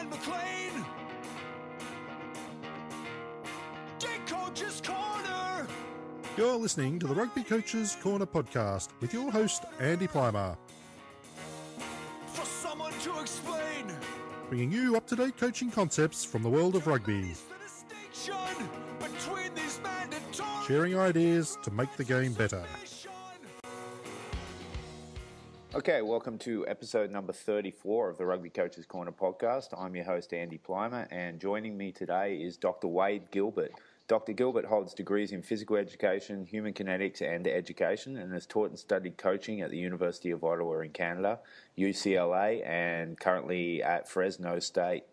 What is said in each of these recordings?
Ryan McLean. Dick Coach's Corner. You're listening to the Rugby Coaches Corner podcast with your host, Andy Plymer, For someone to explain. bringing you up to date coaching concepts from the world of rugby, Is the distinction between these mandatory sharing ideas to make the game better. Okay, welcome to episode number 34 of the Rugby Coaches Corner podcast. I'm your host, Andy Plymer, and joining me today is Dr. Wade Gilbert. Dr. Gilbert holds degrees in physical education, human kinetics, and education, and has taught and studied coaching at the University of Ottawa in Canada, UCLA, and currently at Fresno State.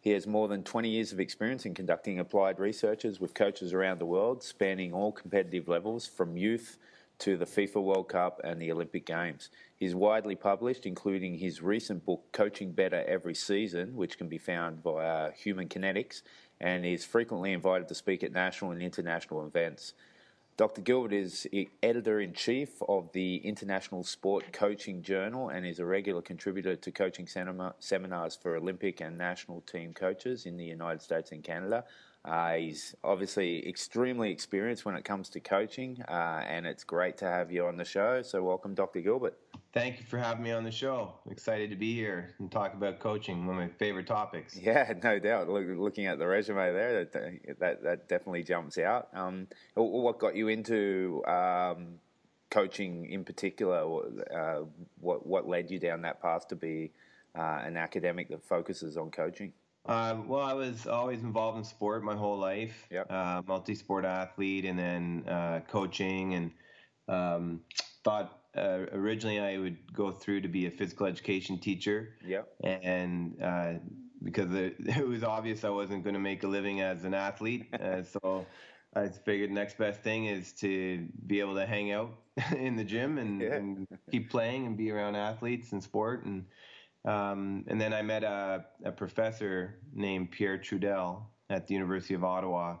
He has more than 20 years of experience in conducting applied researches with coaches around the world, spanning all competitive levels from youth to the FIFA World Cup and the Olympic Games. He's widely published, including his recent book, Coaching Better Every Season, which can be found via Human Kinetics, and is frequently invited to speak at national and international events. Dr. Gilbert is editor in chief of the International Sport Coaching Journal and is a regular contributor to coaching seminar- seminars for Olympic and national team coaches in the United States and Canada. Uh, he's obviously extremely experienced when it comes to coaching, uh, and it's great to have you on the show. So, welcome, Dr. Gilbert. Thank you for having me on the show. Excited to be here and talk about coaching, one of my favorite topics. Yeah, no doubt. Look, looking at the resume there, that that, that definitely jumps out. Um, what got you into um, coaching in particular? Uh, what what led you down that path to be uh, an academic that focuses on coaching? Uh, well, I was always involved in sport my whole life. Yep. Uh, multi-sport athlete, and then uh, coaching, and um, thought uh, originally I would go through to be a physical education teacher. Yep. And uh, because it, it was obvious I wasn't going to make a living as an athlete, uh, so I figured next best thing is to be able to hang out in the gym and, Yeah. and keep playing and be around athletes and sport and. Um, and then I met a, a professor named Pierre Trudel at the University of Ottawa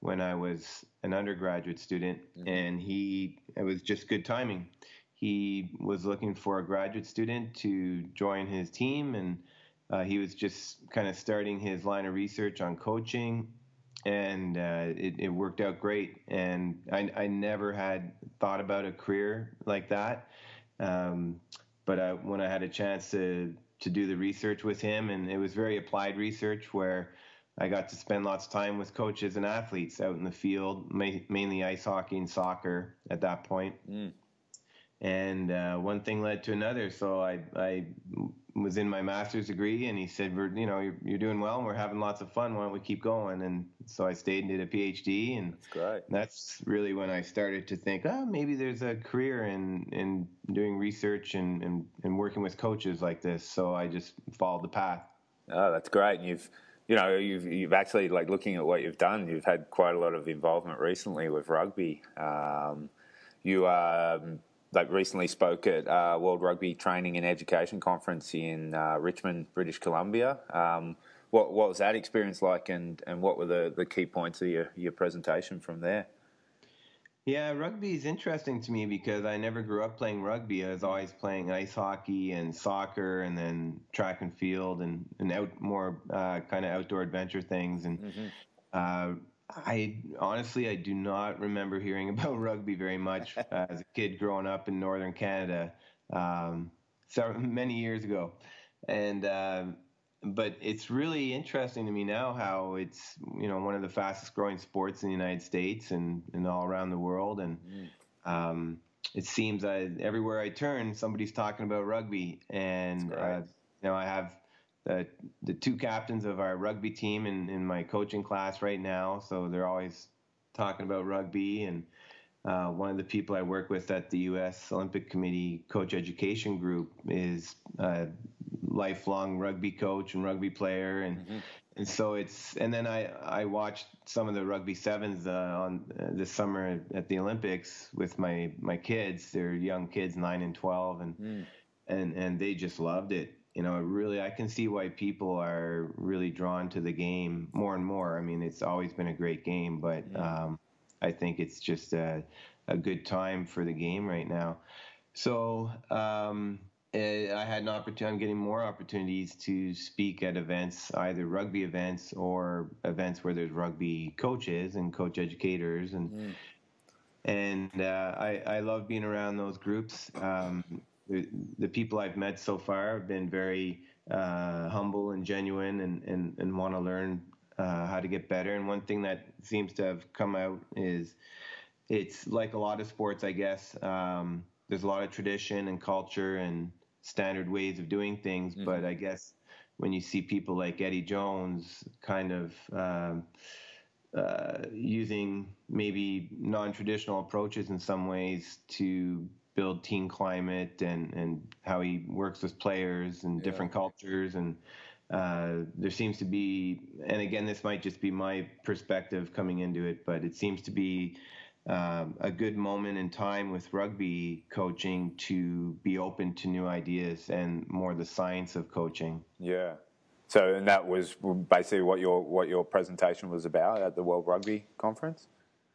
when I was an undergraduate student, and he it was just good timing. He was looking for a graduate student to join his team, and uh, he was just kind of starting his line of research on coaching, and uh, it, it worked out great. And I, I never had thought about a career like that. Um, but I, when I had a chance to to do the research with him, and it was very applied research where I got to spend lots of time with coaches and athletes out in the field, ma- mainly ice hockey and soccer at that point. Mm. And uh, one thing led to another. So I, I was in my master's degree, and he said, "We're, you know, you're, you're doing well, and we're having lots of fun. Why don't we keep going?" And so I stayed and did a PhD, and That's great. that's really when I started to think, oh, maybe there's a career in in doing research and, and, and working with coaches like this. So I just followed the path. Oh, that's great. And you've, you know, you've you've actually like looking at what you've done. You've had quite a lot of involvement recently with rugby. Um, you um, like recently spoke at uh, World Rugby Training and Education Conference in uh, Richmond, British Columbia. Um, what what was that experience like, and, and what were the, the key points of your, your presentation from there? Yeah, rugby is interesting to me because I never grew up playing rugby. I was always playing ice hockey and soccer, and then track and field, and and out more uh, kind of outdoor adventure things. And uh, I honestly, I do not remember hearing about rugby very much as a kid growing up in northern Canada, um, so many years ago. And um, but it's really interesting to me now how it's you know one of the fastest growing sports in the United States and, and all around the world. And um, it seems I, everywhere I turn somebody's talking about rugby. And uh, you know I have the the two captains of our rugby team in, in my coaching class right now so they're always talking about rugby and uh, one of the people I work with at the U.S. Olympic Committee Coach Education Group is a lifelong rugby coach and rugby player, and and so it's and then I I watched some of the rugby sevens uh, on uh, this summer at the Olympics with my my kids. They're young kids, nine and twelve, and and and they just loved it. You know, really, I can see why people are really drawn to the game more and more. I mean, it's always been a great game, but um, I think it's just a, a good time for the game right now. So, um, uh, I had an opportunity. I'm getting more opportunities to speak at events, either rugby events or events where there's rugby coaches and coach educators, and mm. and uh, I I love being around those groups. Um, the, the, people I've met so far have been very uh, humble and genuine, and and, and want to learn uh, how to get better. And one thing that seems to have come out is it's like a lot of sports, I guess. Um, there's a lot of tradition and culture and standard ways of doing things. Mm-hmm. But I guess when you see people like Eddie Jones kind of um, uh, using maybe non-traditional approaches in some ways to build team climate and, and how he works with players and yeah. different cultures and uh, there seems to be and again this might just be my perspective coming into it but it seems to be um, a good moment in time with rugby coaching to be open to new ideas and more the science of coaching. Yeah. So, and that was basically what your what your presentation was about at the World Rugby Conference.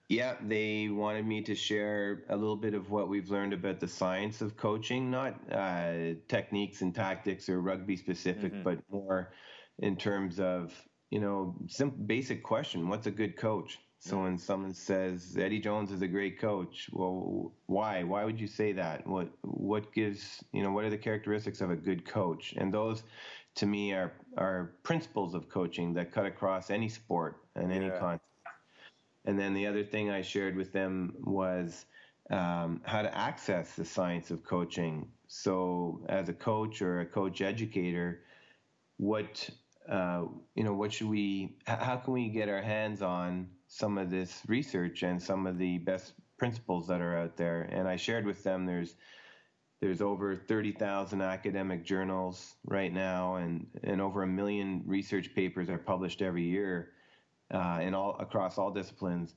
Yeah, they wanted me to share a little bit of what we've learned about the science of coaching, not uh, techniques and tactics or rugby specific, mm-hmm. but more in terms of you know, simple, basic question: What's a good coach? So when someone says Eddie Jones is a great coach, well, why? Why would you say that? What what gives you know what are the characteristics of a good coach? And those, to me, are are principles of coaching that cut across any sport and any yeah. context. And then the other thing I shared with them was um, how to access the science of coaching. So as a coach or a coach educator, what uh, you know, what should we? How can we get our hands on some of this research and some of the best principles that are out there. And I shared with them there's there's over 30,000 academic journals right now, and, and over a million research papers are published every year uh, in all across all disciplines.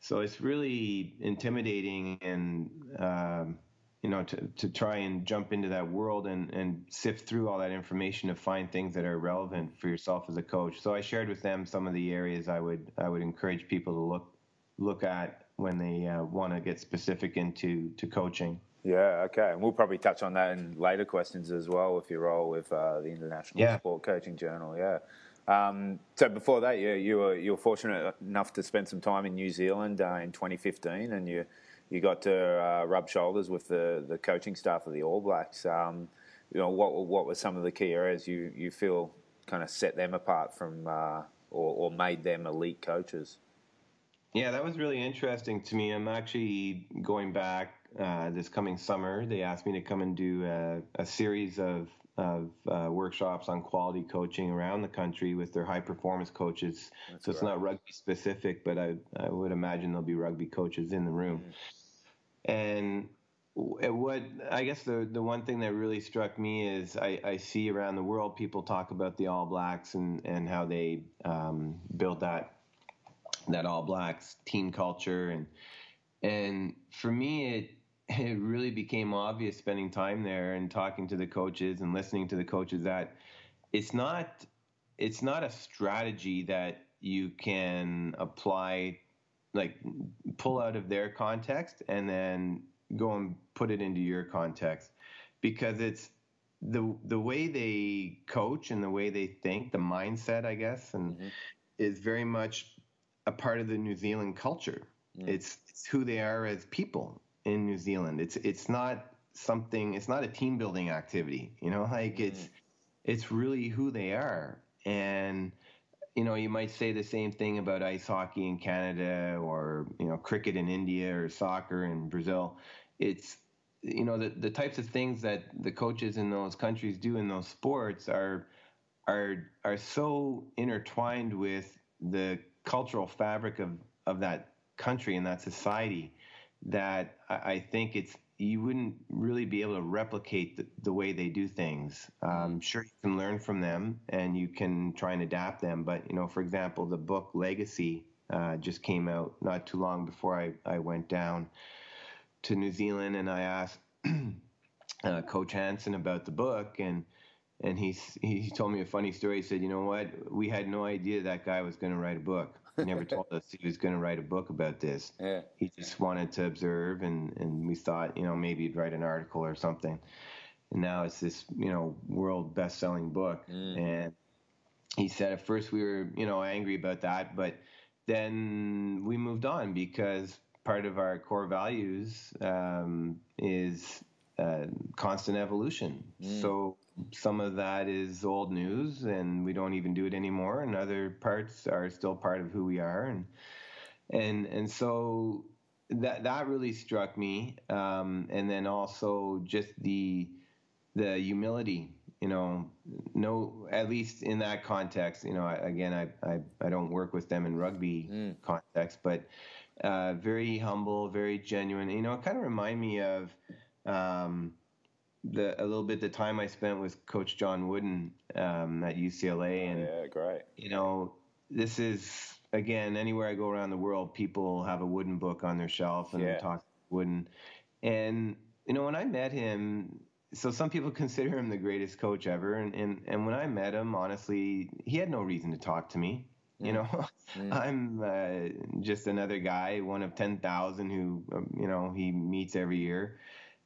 So it's really intimidating and um, you know to, to try and jump into that world and, and sift through all that information to find things that are relevant for yourself as a coach. So I shared with them some of the areas I would I would encourage people to look look at when they uh, want to get specific into to coaching. Yeah, okay, and we'll probably touch on that in later questions as well with your role with uh, the International yeah. Sport Coaching Journal. Yeah. Um, so before that, yeah, you were you were fortunate enough to spend some time in New Zealand uh, in 2015, and you you got to uh, rub shoulders with the, the coaching staff of the All Blacks. Um, you know, what what were some of the key areas you, you feel kind of set them apart from uh, or, or made them elite coaches? Yeah, that was really interesting to me. I'm actually going back uh, this coming summer. They asked me to come and do a, a series of of uh, workshops on quality coaching around the country with their high performance coaches. That's so it's not rugby specific, but I, I would imagine there'll be rugby coaches in the room. Mm-hmm. And what I guess the the one thing that really struck me is I, I see around the world people talk about the All Blacks and and how they um, built that that All Blacks team culture and and for me it it really became obvious spending time there and talking to the coaches and listening to the coaches that it's not it's not a strategy that you can apply like pull out of their context and then go and put it into your context because it's the the way they coach and the way they think, the mindset, I guess, and mm-hmm. is very much a part of the New Zealand culture. Mm. It's it's who they are as people in New Zealand. It's it's not something. It's not a team building activity. You know, like mm. it's it's really who they are and you know, you might say the same thing about ice hockey in Canada or, you know, cricket in India or soccer in Brazil. It's, you know, the, the types of things that the coaches in those countries do in those sports are, are, are so intertwined with the cultural fabric of, of that country and that society that I, I think it's you wouldn't really be able to replicate the, the way they do things. Um, sure, you can learn from them and you can try and adapt them. But, you know, for example, the book Legacy uh, just came out not too long before I, I went down to New Zealand and I asked uh, Coach Hansen about the book and and he he told me a funny story. He said, "You know what? We had no idea that guy was going to write a book." He never told us he was going to write a book about this. Yeah. He just wanted to observe, and, and we thought, you know, maybe he'd write an article or something. and now it's this you know world best selling book. And he said at first we were you know angry about that, but then we moved on because part of our core values um, is uh, constant evolution. So some of that is old news, and we don't even do it anymore, and other parts are still part of who we are, and and and so that that really struck me, um, and then also just the the humility you know no at least in that context you know I, again I, I i don't work with them in rugby context but uh very humble very genuine. You know it kind of remind me of um the a little bit the time i spent with coach john wooden um at ucla and Yeah, great. you know, this is again anywhere I go around the world, people have a wooden book on their shelf and Yeah. talk wooden. And you know, when I met him, so some people consider him the greatest coach ever, and and, and when I met him, honestly, he had no reason to talk to me. You know, I'm uh, just another guy, one of ten thousand who um, you know he meets every year,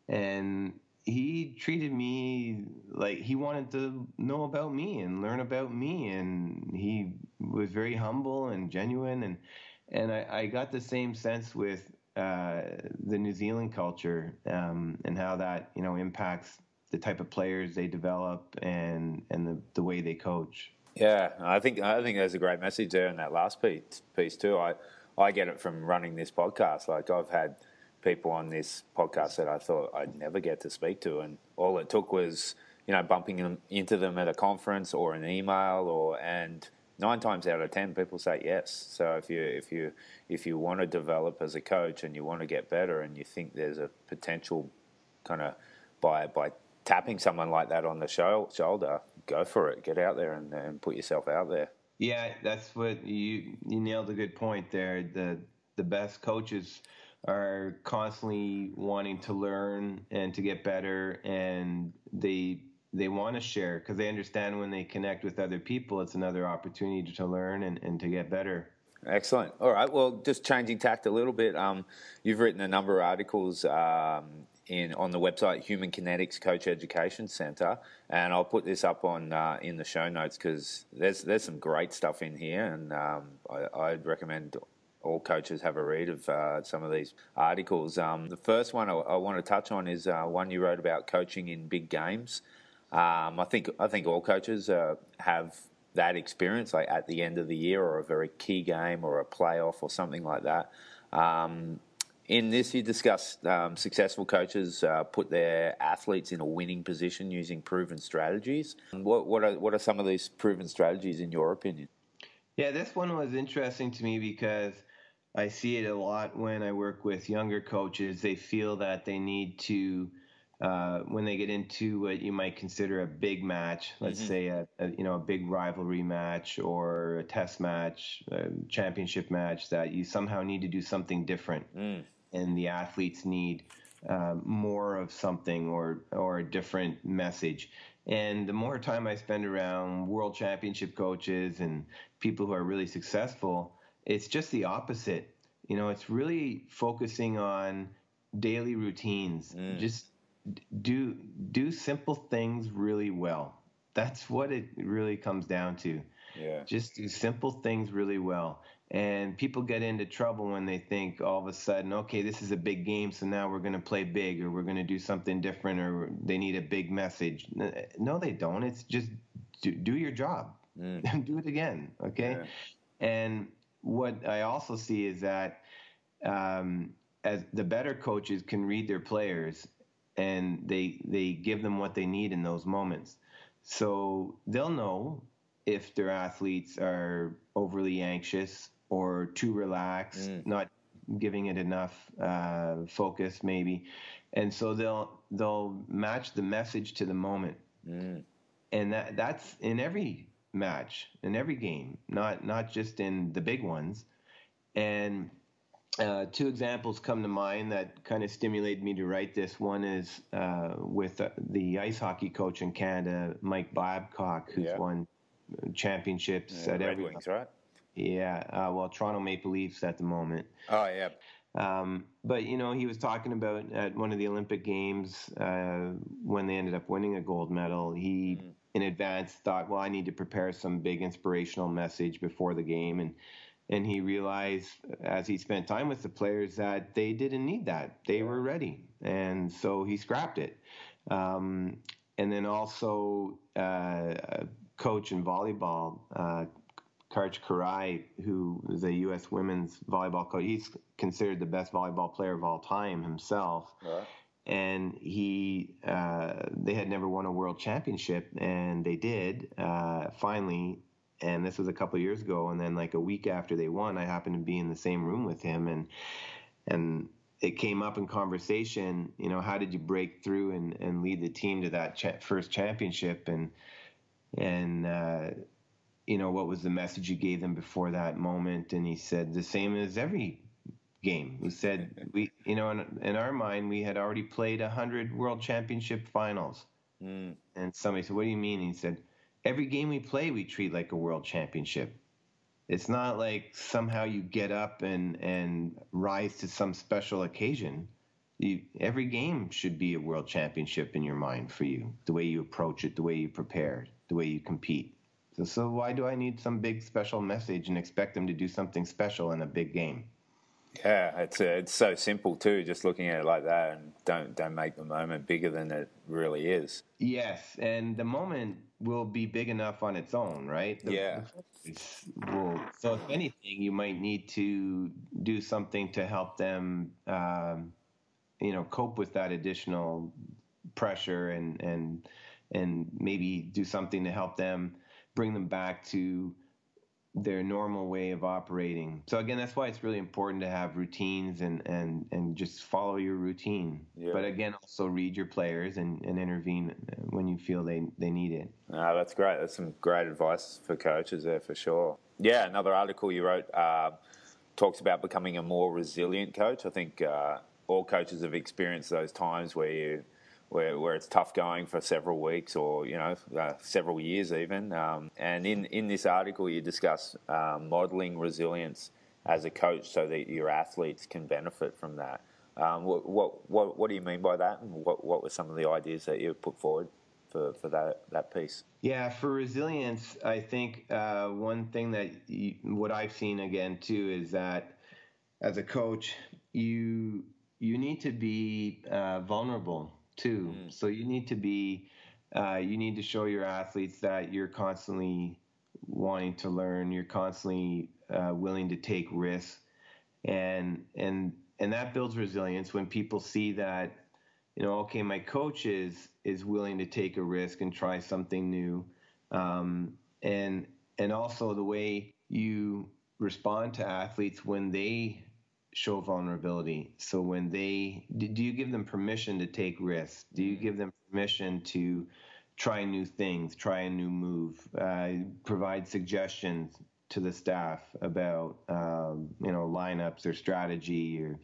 and he treated me like he wanted to know about me and learn about me and he was very humble and genuine and and I, I got the same sense with uh, the New Zealand culture um, and how that you know impacts the type of players they develop and and the, the way they coach. Yeah, I think I think there's a great message there in that last piece piece too. I I get it from running this podcast. Like I've had people on this podcast that I thought I'd never get to speak to, and all it took was you know bumping into them at a conference or an email, or and nine times out of ten people say yes. So if you if you if you want to develop as a coach and you want to get better, and you think there's a potential kind of by by tapping someone like that on the shoulder, go for it. Get out there and, and put yourself out there. Yeah, that's what you you nailed a good point there. The the best coaches are constantly wanting to learn and to get better and they they want to share because they understand when they connect with other people it's another opportunity to learn and, and to get better Excellent. All right. Well, just changing tact a little bit. Um, you've written a number of articles um, in on the website Human Kinetics Coach Education Center, and I'll put this up on uh, in the show notes because there's there's some great stuff in here, and um, I, I'd recommend all coaches have a read of uh, some of these articles. Um, the first one I, I want to touch on is uh, one you wrote about coaching in big games. Um, I think I think all coaches uh, have that experience, like at the end of the year, or a very key game, or a playoff, or something like that. Um, in this, you discuss um, successful coaches uh, put their athletes in a winning position using proven strategies. What, what are what are some of these proven strategies in your opinion? yeah this one was interesting to me because i see it a lot when i work with younger coaches. They feel that they need to uh, when they get into what you might consider a big match, let's say a, a you know a big rivalry match or a test match, a championship match, that you somehow need to do something different, and the athletes need uh, more of something or or a different message. And the more time I spend around world championship coaches and people who are really successful, it's just the opposite. You know, it's really focusing on daily routines. Mm. Just do do simple things really well. That's what it really comes down to. Yeah. Just do simple things really well. And people get into trouble when they think all of a sudden, okay, this is a big game, so now we're going to play big or we're going to do something different or they need a big message. No, they don't. It's just do, do your job. Mm. do it again, okay? And what I also see is that um, as the better coaches can read their players and they they give them what they need in those moments. So they'll know if their athletes are overly anxious or too relaxed, not giving it enough uh, focus, maybe, and so they'll they'll match the message to the moment, and that that's in every match, in every game, not not just in the big ones, and uh, two examples come to mind that kind of stimulated me to write this. One is uh, with uh, the ice hockey coach in Canada, Mike Babcock, who's Yeah. won championships Yeah, at Red every. Wings, right? Yeah, uh, well, Toronto Maple Leafs at the moment. Oh yeah. Um, but you know, he was talking about at one of the Olympic Games uh, when they ended up winning a gold medal. He mm. In advance thought, well, I need to prepare some big inspirational message before the game, and and he realized as he spent time with the players that they didn't need that; they were ready, and so he scrapped it. Um, and then also uh, coach in volleyball, uh, Karch Kiraly, who is a U.S. women's volleyball coach. He's considered the best volleyball player of all time himself. Right. And he, uh, they had never won a world championship, and they did uh, finally. And this was a couple years ago. And then, like a week after they won, I happened to be in the same room with him, and and it came up in conversation. You know, how did you break through and, and lead the team to that cha- first championship? And and uh, you know what was the message you gave them before that moment? And he said the same as every game. We said we, you know, in, in our mind, we had already played a hundred World Championship finals. Mm. And somebody said, "What do you mean?" he said, "Every game we play, we treat like a World Championship." It's not like somehow you get up and, and rise to some special occasion. You, every game should be a world championship in your mind for you. The way you approach it, the way you prepare, the way you compete. So, so why do I need some big special message and expect them to do something special in a big game? Yeah, it's uh, it's so simple too. Just looking at it like that, and don't don't make the moment bigger than it really is. Yes, and the moment will be big enough on its own, right? The, yeah. Will, so if anything, you might need to do something to help them, um, you know, cope with that additional pressure and and and maybe do something to help them bring them back to their normal way of operating. So again, that's why it's really important to have routines and and and just follow your routine. Yeah. But again, also read your players and, and intervene when you feel they, they need it. Ah, that's great. That's some great advice for coaches there for sure. Yeah, another article you wrote uh, talks about becoming a more resilient coach. I think uh, all coaches have experienced those times where you where, where it's tough going for several weeks or you know uh, several years even. Um, and in in this article, you discuss um, modelling resilience as a coach so that your athletes can benefit from that. Um, what, what, what what do you mean by that, and what what were some of the ideas that you put forward? For, for that that piece, yeah. For resilience, I think uh, one thing that you, what I've seen again too is that as a coach, you you need to be uh, vulnerable too. Mm. So you need to be, uh, you need to show your athletes that you're constantly wanting to learn. You're constantly uh, willing to take risks, and and and that builds resilience when people see that, you know, okay, my coach is is willing to take a risk and try something new, um, and and also the way you respond to athletes when they show vulnerability. So when they do you give them permission to take risks? Do you give them permission to try new things, try a new move, uh, provide suggestions to the staff about um, you know lineups or strategy or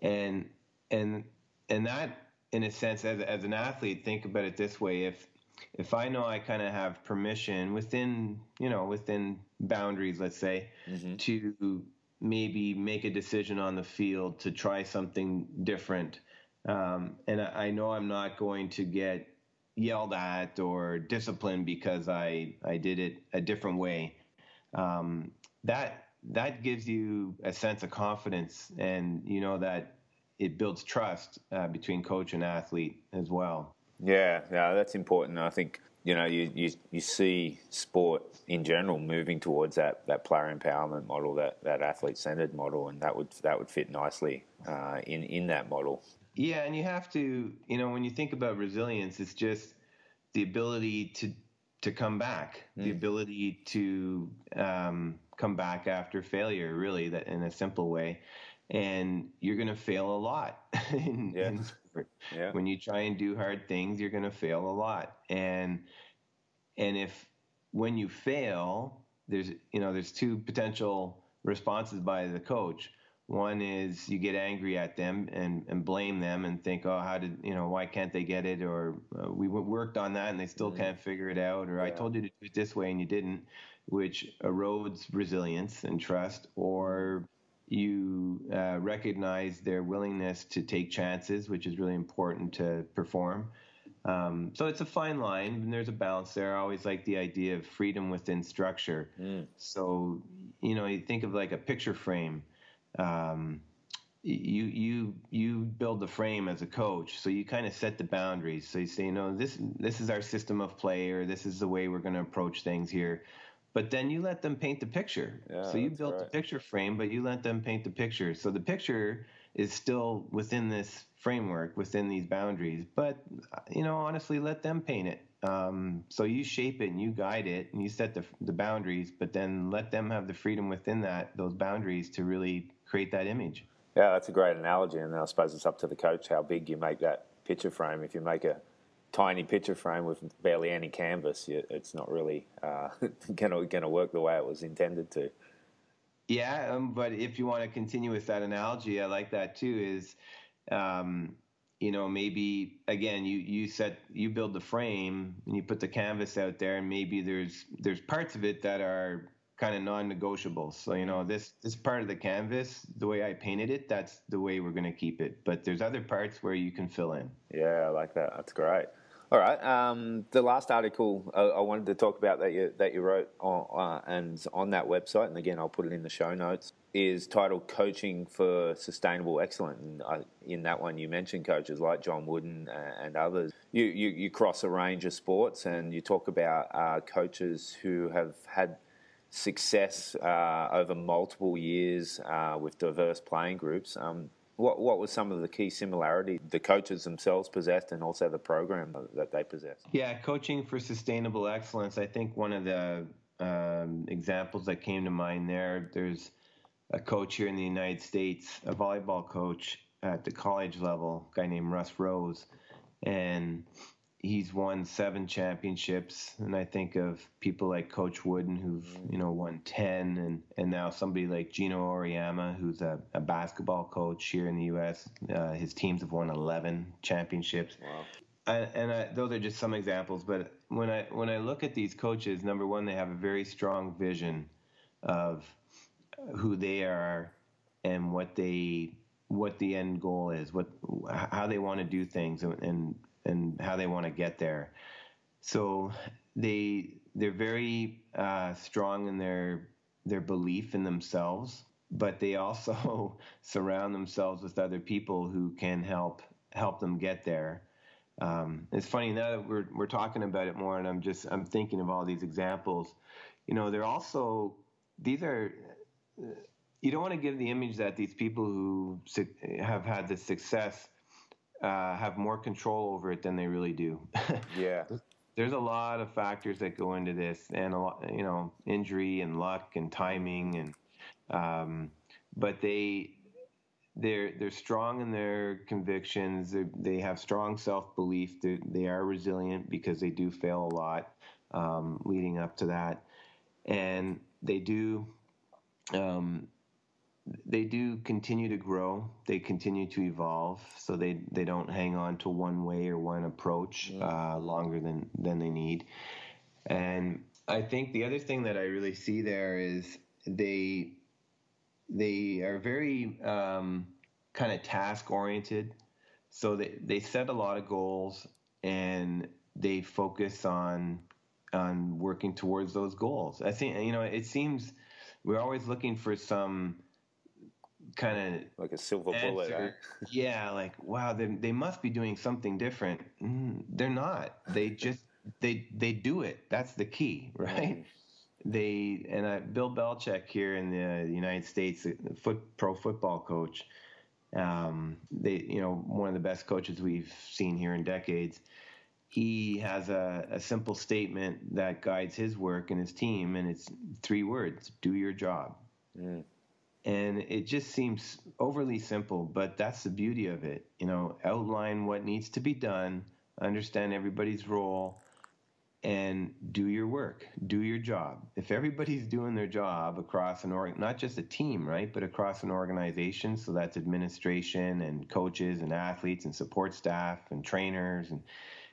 and and and that in a sense as, as an athlete think about it this way if if I know I kind of have permission within you know within boundaries let's say mm-hmm. to maybe make a decision on the field to try something different. Um, and I, I, know I'm not going to get yelled at or disciplined because I, I did it a different way. Um, that that gives you a sense of confidence, and you know that it builds trust uh, between coach and athlete as well. Yeah, yeah, that's important. I think you know, you, you, you see sport in general moving towards that, that player empowerment model, that, that athlete centered model, and that would that would fit nicely uh, in in that model. Yeah, and you have to, you know, when you think about resilience, it's just the ability to to come back, mm. the ability to um, come back after failure, really, that in a simple way. And you're going to fail a lot in, yeah. in yeah. When you try and do hard things, you're going to fail a lot. And and if when you fail, there's you know there's two potential responses by the coach. One is you get angry at them and, and blame them and think, oh, how did you know why can't they get it? Or uh, we worked on that and they still mm-hmm. can't figure it out. Or yeah. I told you to do it this way and you didn't, which erodes resilience and trust. Or you uh, recognize their willingness to take chances, which is really important to perform. Um, so it's a fine line, and there's a balance there. I always like the idea of freedom within structure. Mm. So, you know, you think of like a picture frame. Um, you you you build the frame as a coach, so you kind of set the boundaries. So you say, you know, this this is our system of play, or this is the way we're going to approach things here. But then you let them paint the picture. Yeah, so you built right. the picture frame, but you let them paint the picture. So the picture is still within this framework, within these boundaries. But you know, honestly, let them paint it. Um, so you shape it and you guide it and you set the the boundaries, but then let them have the freedom within that those boundaries to really create that image. Yeah, that's a great analogy, and I suppose it's up to the coach how big you make that picture frame. If you make a tiny picture frame with barely any canvas, it's not really uh, going to work the way it was intended to. Yeah, um, but if you want to continue with that analogy, I like that too. Is um, you know maybe again you you set you build the frame and you put the canvas out there, and maybe there's there's parts of it that are kind of non-negotiable. So you know this this part of the canvas, the way I painted it, that's the way we're going to keep it. But there's other parts where you can fill in. Yeah, I like that. That's great. All right. Um, the last article I, I, wanted to talk about that you that you wrote on, uh, and on that website, and again I'll put it in the show notes, is titled "Coaching for Sustainable Excellence." And I, in that one, you mentioned coaches like John Wooden and others. You, you, you cross a range of sports, and you talk about uh, coaches who have had success uh, over multiple years uh, with diverse playing groups. Um, what what were some of the key similarities the coaches themselves possessed and also the program that they possessed? Yeah, coaching for sustainable excellence. I think one of the um, examples that came to mind there. There's a coach here in the United States, a volleyball coach at the college level, a guy named Russ Rose, and he's won seven championships, and I think of people like Coach Wooden who've you know won ten, and and now somebody like Geno Auriemma who's a, a basketball coach here in the U.S. Uh, his teams have won eleven championships. Wow. And, and I, those are just some examples, but when I when I look at these coaches, number one, they have a very strong vision of who they are and what they what the end goal is, what how they want to do things, and, and and how they want to get there. So they they're very uh, strong in their their belief in themselves, but they also surround themselves with other people who can help help them get there. Um, it's funny now that we're we're talking about it more, and I'm just I'm thinking of all these examples. You know, they're also these are. You don't want to give the image that these people who have had the success uh, have more control over it than they really do. yeah. There's a lot of factors that go into this, and a lot, you know, injury and luck and timing, and um, but they they're they're strong in their convictions. They're, they have strong self belief. They are resilient because they do fail a lot um, leading up to that, and they do um, they do continue to grow. They continue to evolve, so they they don't hang on to one way or one approach uh, longer than than they need. And I think the other thing that I really see there is they they are very um, kind of task oriented. So they they set a lot of goals and they focus on on working towards those goals. I think you know it seems we're always looking for some kind of like a silver bullet. Yeah, like wow, they they must be doing something different. Mm, they're not. They just they they do it. That's the key, right? Mm. They and uh, Bill Belichick here in the United States, foot pro football coach. Um, they, you know, one of the best coaches we've seen here in decades. He has a, a simple statement that guides his work and his team, and it's three words: "Do your job." Mm and it just seems overly simple but that's the beauty of it you know outline what needs to be done understand everybody's role and do your work do your job if everybody's doing their job across an org not just a team right but across an organization so that's administration and coaches and athletes and support staff and trainers and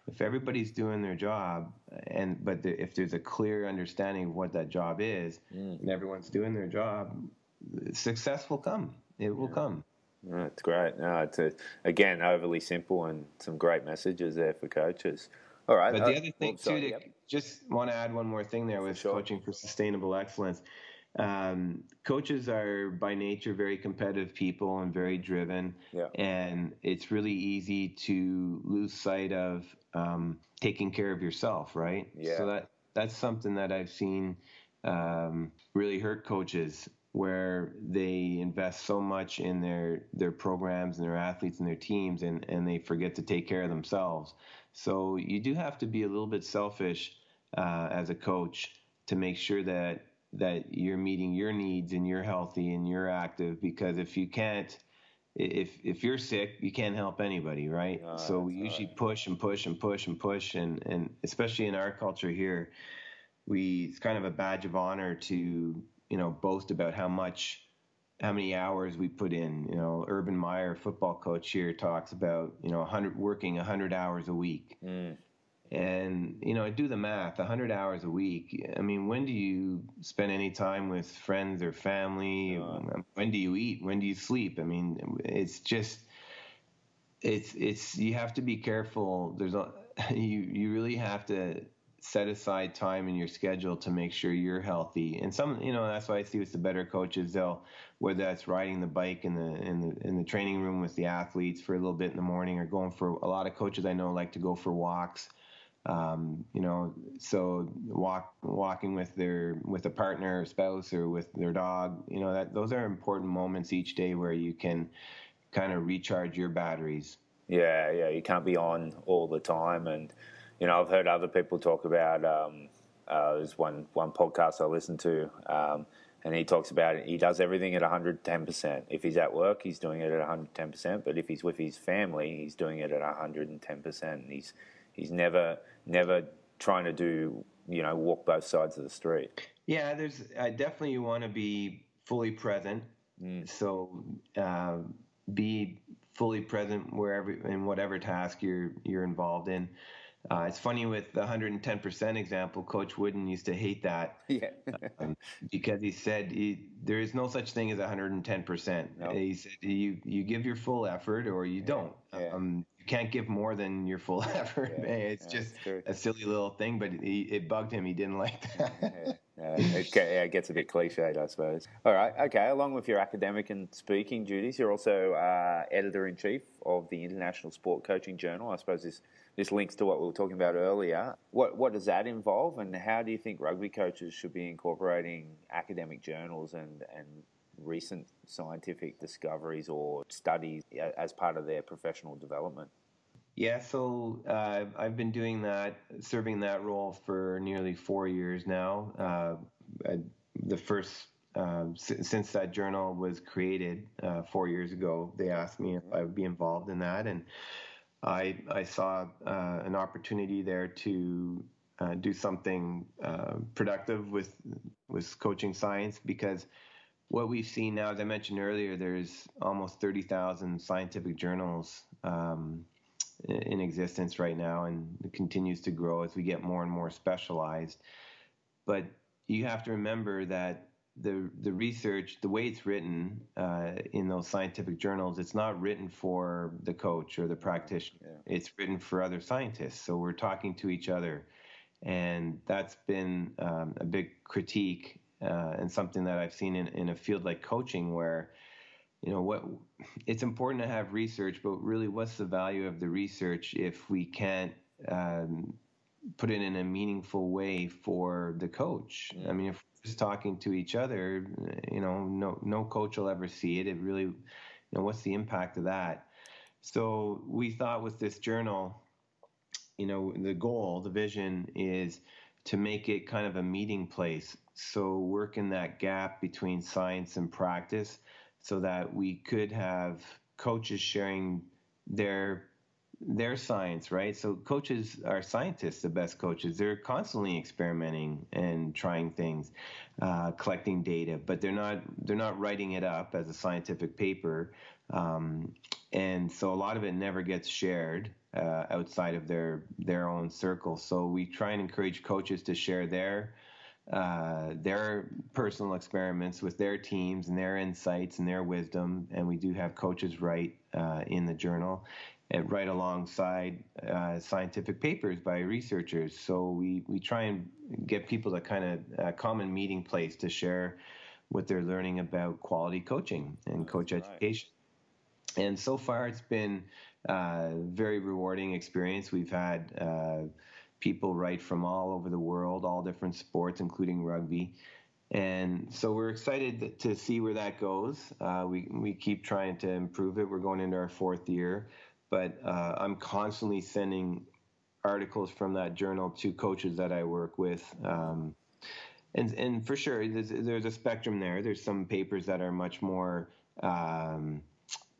if everybody's doing their job and but the, if there's a clear understanding of what that job is mm. and everyone's doing their job success will come. It will come. No, it's great. No, it's a, again overly simple and some great messages there for coaches. All right. But uh, the other thing oh, too, to, yep. just want to add one more thing there with sure. coaching for sustainable excellence. Um, coaches are by nature very competitive people and very driven, Yeah. and it's really easy to lose sight of um, taking care of yourself, right? Yeah. So that that's something that I've seen um, really hurt coaches where they invest so much in their their programs and their athletes and their teams and and they forget to take care of themselves. So you do have to be a little bit selfish uh, as a coach to make sure that that you're meeting your needs and you're healthy and you're active because if you can't if if you're sick you can't help anybody right? No, so we usually push and push and push and push and and especially in our culture here we it's kind of a badge of honor to you know boast about how much how many hours we put in. You know urban meyer football coach here talks about you know 100 working 100 hours a week. Mm. and you know I do the math 100 hours a week. I mean when do you spend any time with friends or family? When do you eat? When do you sleep? I mean it's just it's it's you have to be careful. There's a you you really have to set aside time in your schedule to make sure you're healthy. And some you know that's why i see with the better coaches they'll whether that's riding the bike in the in the in the training room with the athletes for a little bit in the morning or going for a lot of coaches i know like to go for walks. Um, you know so walk walking with their with a partner or spouse or with their dog you know that those are important moments each day where you can kind of recharge your batteries. Yeah, yeah, you can't be on all the time, and you know I've heard other people talk about. Um, uh, there's one one podcast I listen to, um, and he talks about it. He does everything at 110 percent. If he's at work, he's doing it at 110 percent. But if he's with his family, he's doing it at 110 percent. And he's he's never never trying to do you know walk both sides of the street. Yeah, there's I definitely you want to be fully present. So uh, be fully present wherever in whatever task you're you're involved in. Uh, it's funny with the 110% example. Coach Wooden used to hate that Yeah, um, because he said he, there is no such thing as 110%. No. He said you you give your full effort or you don't. yeah. Um, you can't give more than your full effort. Yeah, it's yeah, just a silly little thing, but he, it bugged him. He didn't like that. yeah, yeah, it, yeah, it gets a bit cliched, I suppose. All right, okay. Along with your academic and speaking duties, you're also uh, editor in chief of the International Sport Coaching Journal. I suppose this this links to what we were talking about earlier. What what does that involve, and how do you think rugby coaches should be incorporating academic journals and and recent scientific discoveries or studies as part of their professional development? Yeah, so uh, I've been doing that, serving that role for nearly four years now. Uh, I, the first, um, s- since that journal was created uh, four years ago, they asked me if I would be involved in that, and I I saw uh, an opportunity there to uh, do something uh, productive with with coaching science because what we've seen now, as I mentioned earlier, there's almost 30,000 scientific journals um, in existence right now, and it continues to grow as we get more and more specialized. But you have to remember that the the research, the way it's written uh, in those scientific journals, it's not written for the coach or the practitioner. It's written for other scientists. So we're talking to each other, and that's been um, a big critique uh, and something that I've seen in, in a field like coaching where you know what it's important to have research but really what's the value of the research if we can't um, put it in a meaningful way for the coach i mean if talking to each other you know no no coach will ever see it. It really you know what's the impact of that? So we thought with this journal you know the goal the vision is to make it kind of a meeting place. So work in that gap between science and practice so that we could have coaches sharing their their science right? So coaches are scientists the best coaches. They're constantly experimenting and trying things uh, collecting data but they're not they're not writing it up as a scientific paper. Um, and so a lot of it never gets shared uh, outside of their their own circle. So we try and encourage coaches to share their uh, their personal experiments with their teams and their insights and their wisdom. And we do have coaches write uh, in the journal right alongside uh, scientific papers by researchers. So we, we try and get people to kind of a common meeting place to share what they're learning about quality coaching and coach right. education. And so far, it's been a uh, very rewarding experience. We've had uh, people write from all over the world, all different sports, including rugby. And so we're excited to see where that goes. Uh, we, we keep trying to improve it. We're going into our fourth year but uh, I'm constantly sending articles from that journal to coaches that I work with. Um, and, and for sure, there's, there's, a spectrum there. There's some papers that are much more um,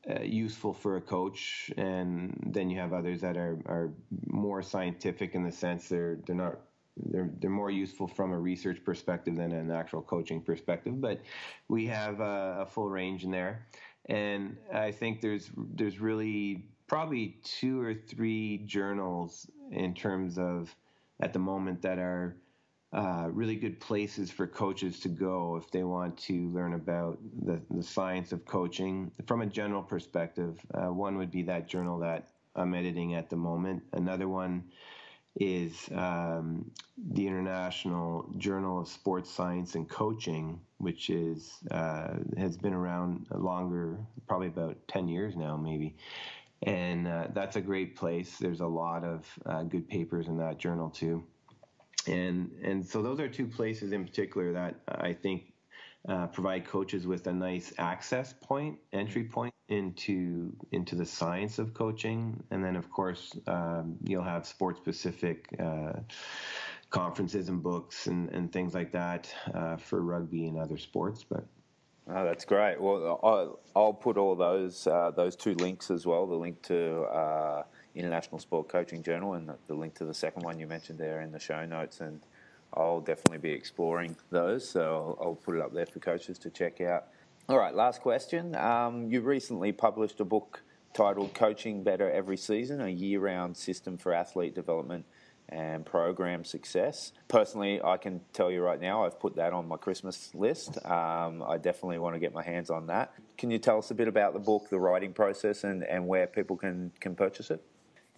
uh, useful for a coach, and then you have others that are, are more scientific in the sense they're they're not they're they're more useful from a research perspective than an actual coaching perspective. But we have a, a full range in there, and I think there's there's really probably two or three journals in terms of at the moment that are uh, really good places for coaches to go if they want to learn about the, the science of coaching from a general perspective. Uh, one would be that journal that I'm editing at the moment. Another one is um, the International Journal of Sports Science and Coaching, which is uh, has been around longer, probably about ten years now, maybe and uh, that's a great place. There's a lot of uh, good papers in that journal too, and and so those are two places in particular that I think uh, provide coaches with a nice access point, entry point into into the science of coaching, and then of course um, you'll have sport specific. Uh, conferences and books and, and things like that uh, for rugby and other sports, but Oh, that's great. Well, I'll, I'll put all those uh, those two links as well. The link to uh, International Sport Coaching Journal and the, the, link to the second one you mentioned there in the show notes. And I'll definitely be exploring those. So I'll, I'll put it up there for coaches to check out. All right, last question. Um, you recently published a book titled "Coaching Better Every Season: A Year-Round System for Athlete Development." And program success. Personally, I can tell you right now, I've put that on my Christmas list. Um, I definitely want to get my hands on that. Can you tell us a bit about the book, the writing process, and, and where people can, can purchase it?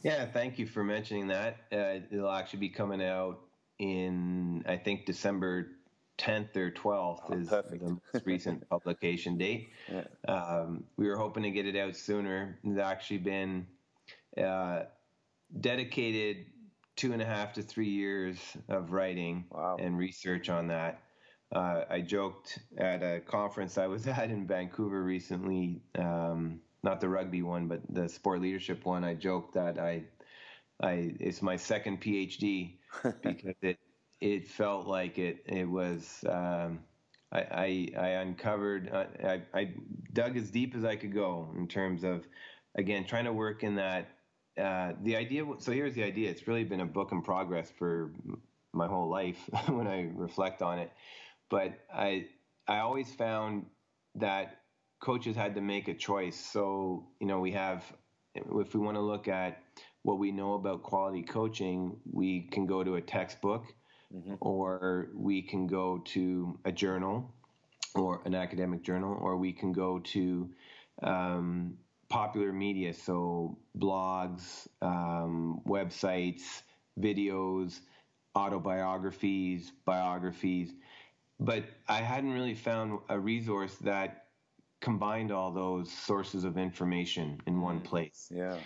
Yeah, thank you for mentioning that. Uh, it'll actually be coming out in, I think, December 10th or 12th oh, is perfect. the most recent publication date. Yeah. Um, we were hoping to get it out sooner. It's actually been uh, dedicated two and a half to three years of writing wow. and research on that. Uh, I joked at a conference I was at in Vancouver recently, um, not the rugby one, but the sport leadership one. I joked that I, I it's my second PhD because it it felt like it it was. Um, I, I, I uncovered I, I dug as deep as I could go in terms of again trying to work in that uh, the idea. So here's the idea. It's really been a book in progress for my whole life when I reflect on it. But I I always found that coaches had to make a choice. So you know we have if we want to look at what we know about quality coaching, we can go to a textbook, mm-hmm. or we can go to a journal, or an academic journal, or we can go to um, popular media, so blogs, um, websites, videos, autobiographies, biographies. But I hadn't really found a resource that combined all those sources of information in one mm. place. Yeah.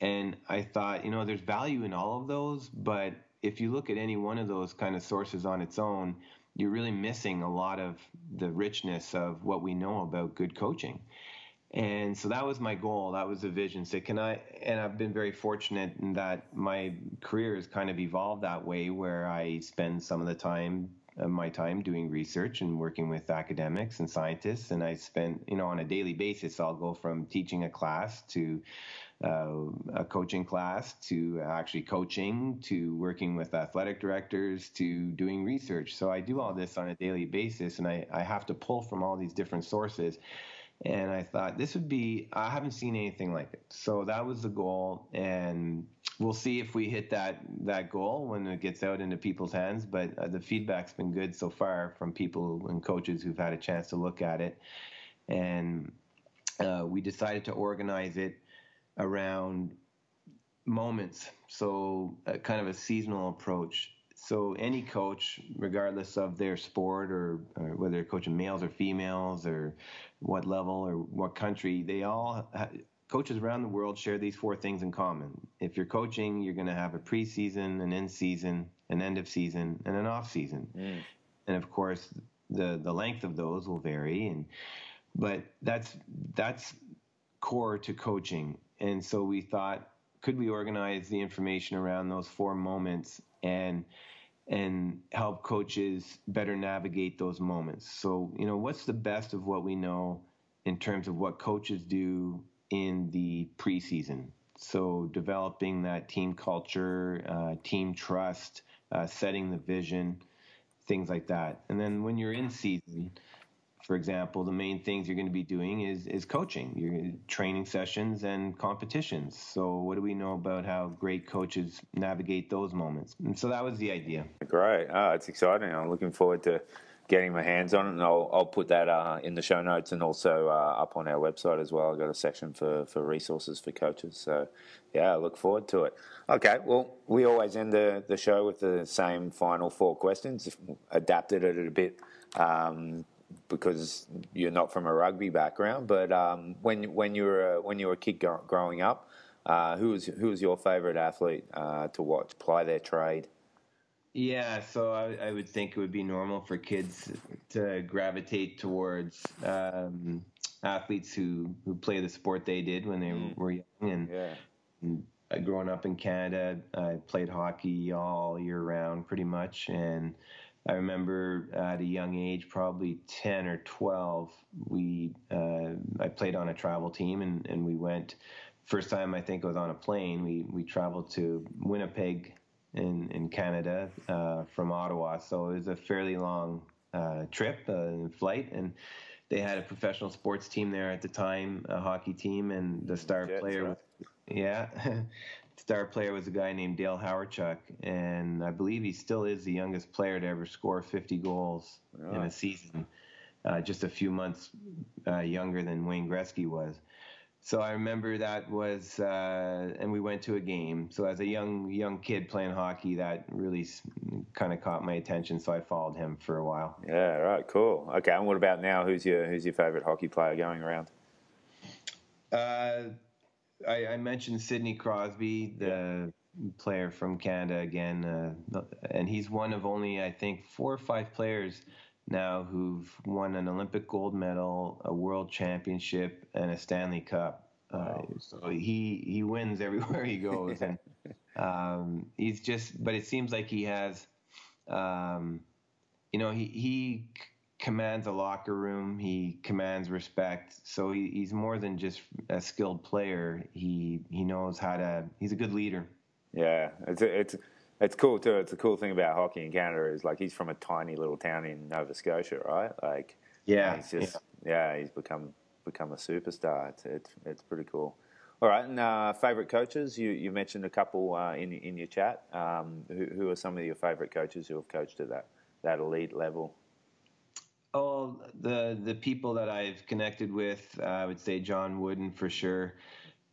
And I thought, you know, there's value in all of those, but if you look at any one of those kind of sources on its own, you're really missing a lot of the richness of what we know about good coaching. And so that was my goal. That was the vision. So can I? And I've been very fortunate in that my career has kind of evolved that way, where I spend some of the time of my time doing research and working with academics and scientists. And I spend, you know, on a daily basis, I'll go from teaching a class to uh, a coaching class to actually coaching to working with athletic directors to doing research. So I do all this on a daily basis, and I, I have to pull from all these different sources and I thought this would be I haven't seen anything like it. So that was the goal and we'll see if we hit that that goal when it gets out into people's hands. But uh, the feedback's been good so far from people and coaches who've had a chance to look at it, and uh, we decided to organize it around moments. So uh, kind of a seasonal approach. So any coach, regardless of their sport or, or, whether they're coaching males or females or what level or what country, they all ha- coaches around the world share these four things in common. If you're coaching, you're going to have a preseason, an in season, an end of season, and an off season. Mm. And of course, the the length of those will vary. And but that's that's core to coaching. And so we thought, could we organize the information around those four moments and and help coaches better navigate those moments. So, you know, what's the best of what we know in terms of what coaches do in the preseason. So developing that team culture, uh, team trust, uh, setting the vision, things like that. And then when you're in season, for example, the main things you're going to be doing is is coaching, your training sessions and competitions. So, what do we know about how great coaches navigate those moments? And so that was the idea. Great, oh, it's exciting. I'm looking forward to getting my hands on it, and I'll, I'll put that uh, in the show notes and also uh, up on our website as well. I've got a section for, for resources for coaches. So, yeah, I look forward to it. Okay, well, we always end the, the show with the same final four questions, adapted it a bit um, because you're not from a rugby background. But um, when when you were when you were a kid growing up, uh, who was who was your favourite athlete uh, to watch ply their trade? Yeah, so I, I, would think it would be normal for kids to gravitate towards um, athletes who, who play the sport they did when they mm. were young. And, yeah. and growing up in Canada, I played hockey all year round pretty much. And I remember at a young age, probably 10 or 12, we uh, I played on a travel team and, and we went. First time I think I was on a plane. We we traveled to Winnipeg, in in Canada uh, from Ottawa. So it was a fairly long uh, trip uh, flight, and they had a professional sports team there at the time, a hockey team, and the star Jets, player, was, yeah. star player was a guy named Dale Hawerchuk, and I believe he still is the youngest player to ever score 50 goals in a season, uh, just a few months uh, younger than Wayne Gretzky was. So I remember that was, uh, and we went to a game. So as a young young kid playing hockey, that really kind of caught my attention. So I followed him for a while. Yeah, right, cool. Okay, and what about now? Who's your who's your favorite hockey player going around? Uh, I, I, mentioned Sidney Crosby, the player from Canada again, uh, and he's one of only I think four or five players now who've won an Olympic gold medal, a world championship, and a Stanley Cup. Uh, so he he wins everywhere he goes, and um, he's just. But it seems like he has, um, you know, he he commands a locker room. He commands respect. So he, he's more than just a skilled player. He he knows how to. He's a good leader. Yeah, it's it's it's cool too. It's a cool thing about hockey in Canada is like he's from a tiny little town in Nova Scotia, right? Like, yeah, he's just yeah, yeah he's become become a superstar. It's it's, it's pretty cool. All right, and uh, favorite coaches? You you mentioned a couple uh, in in your chat. Um, who, who are some of your favorite coaches who have coached at that that elite level? Oh, the the people that I've connected with, uh, I would say John Wooden for sure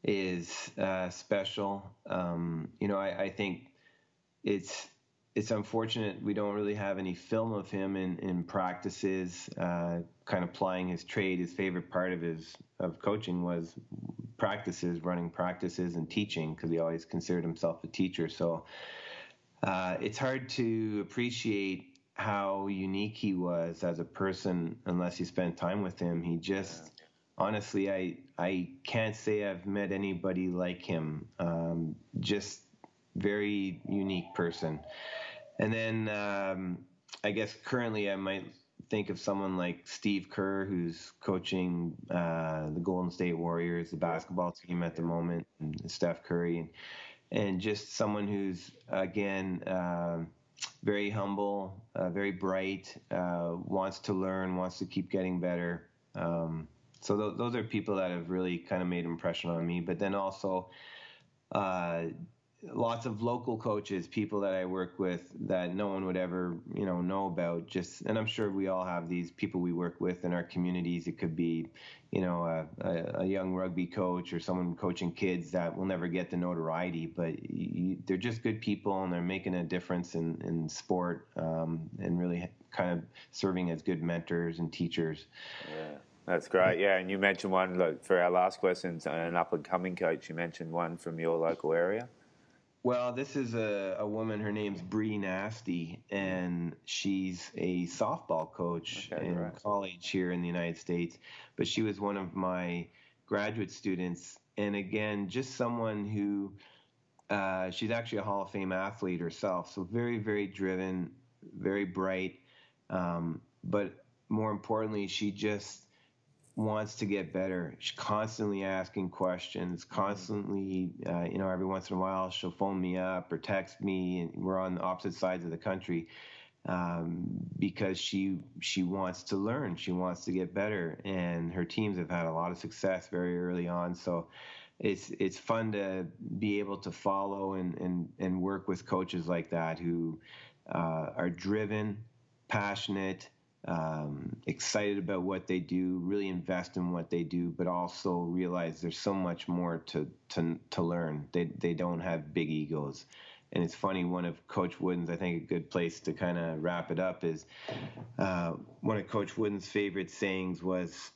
is uh, special. Um, you know, I, I, think it's it's unfortunate we don't really have any film of him in, in practices, uh, kind of plying his trade. His favorite part of his of coaching was practices, running practices, and teaching because he always considered himself a teacher. So uh, it's hard to appreciate how unique he was as a person unless you spend time with him. He just honestly, I I can't say I've met anybody like him. Um, just very unique person. And then um, I guess currently I might think of someone like Steve Kerr, who's coaching uh, the Golden State Warriors, the basketball team at the moment, and Steph Curry, and, and just someone who's again uh, very humble, uh, very bright, uh, wants to learn, wants to keep getting better. Um, so th- those are people that have really kind of made impression on me. But then also uh, lots of local coaches, people that I work with that no one would ever, you know, know about. Just, and I'm sure we all have these people we work with in our communities. It could be, you know, a, a, a young rugby coach or someone coaching kids that will never get the notoriety, but you, they're just good people and they're making a difference in, in sport um, and really kind of serving as good mentors and teachers. Yeah. That's great. Yeah, and you mentioned one look, for our last questions, an up and coming coach. You mentioned one from your local area. Well, this is a, a woman. Her name's Bree Nasty, and she's a softball coach okay, in right. college here in the United States. But she was one of my graduate students, and again, just someone who uh, she's actually a Hall of Fame athlete herself. So very, very driven, very bright, um, but more importantly, she just wants to get better. She's constantly asking questions, constantly, uh, you know, every once in a while she'll phone me up or text me, and we're on opposite sides of the country um, because she she wants to learn, she wants to get better, and her teams have had a lot of success very early on. So it's it's fun to be able to follow and and and work with coaches like that who uh, are driven, passionate um, excited about what they do, really invest in what they do, but also realize there's so much more to to to learn. They they don't have big egos. And it's funny, one of Coach Wooden's, I think a good place to kind of wrap it up is uh, one of Coach Wooden's favorite sayings was,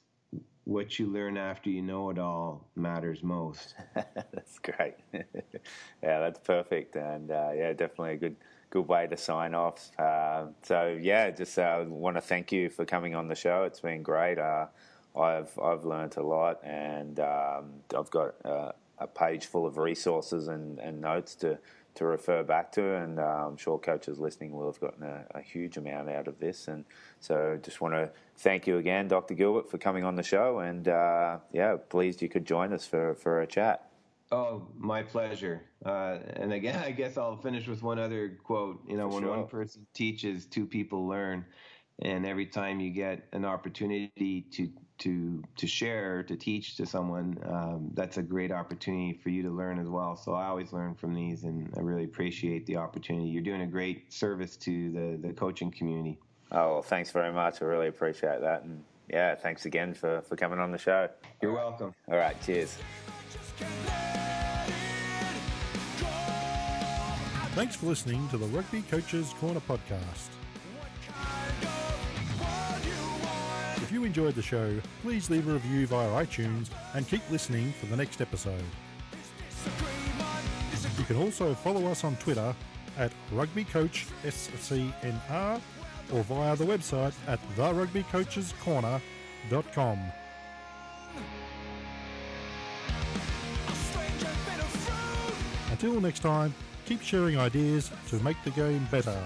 What you learn after you know it all matters most. that's great. yeah, that's perfect. And uh, yeah, definitely a good good way to sign off. Uh, so yeah, just uh, want to thank you for coming on the show. It's been great. Uh, I've I've learned a lot, and um, I've got uh, a page full of resources and, and notes to to refer back to, and uh, I'm sure coaches listening will have gotten a, a, huge amount out of this. And so, just want to thank you again, Dr. Gilbert, for coming on the show, and uh, yeah, pleased you could join us for for a chat. Oh, my pleasure. Uh, and again, I guess I'll finish with one other quote. You know, For when sure. one person teaches, two people learn. And every time you get an opportunity to to to share, to teach to someone, um, that's a great opportunity for you to learn as well. So I always learn from these, and I really appreciate the opportunity. You're doing a great service to the the coaching community. Oh, well, thanks very much. I really appreciate that, and yeah, thanks again for for coming on the show. You're welcome. All right, cheers. Thanks for listening to the Rugby Coaches Corner podcast. If you enjoyed the show, please leave a review via iTunes and keep listening for the next episode. You can also follow us on Twitter at RugbyCoachSCNR or via the website at therugbycoachescorner.com. Until next time, keep sharing ideas to make the game better.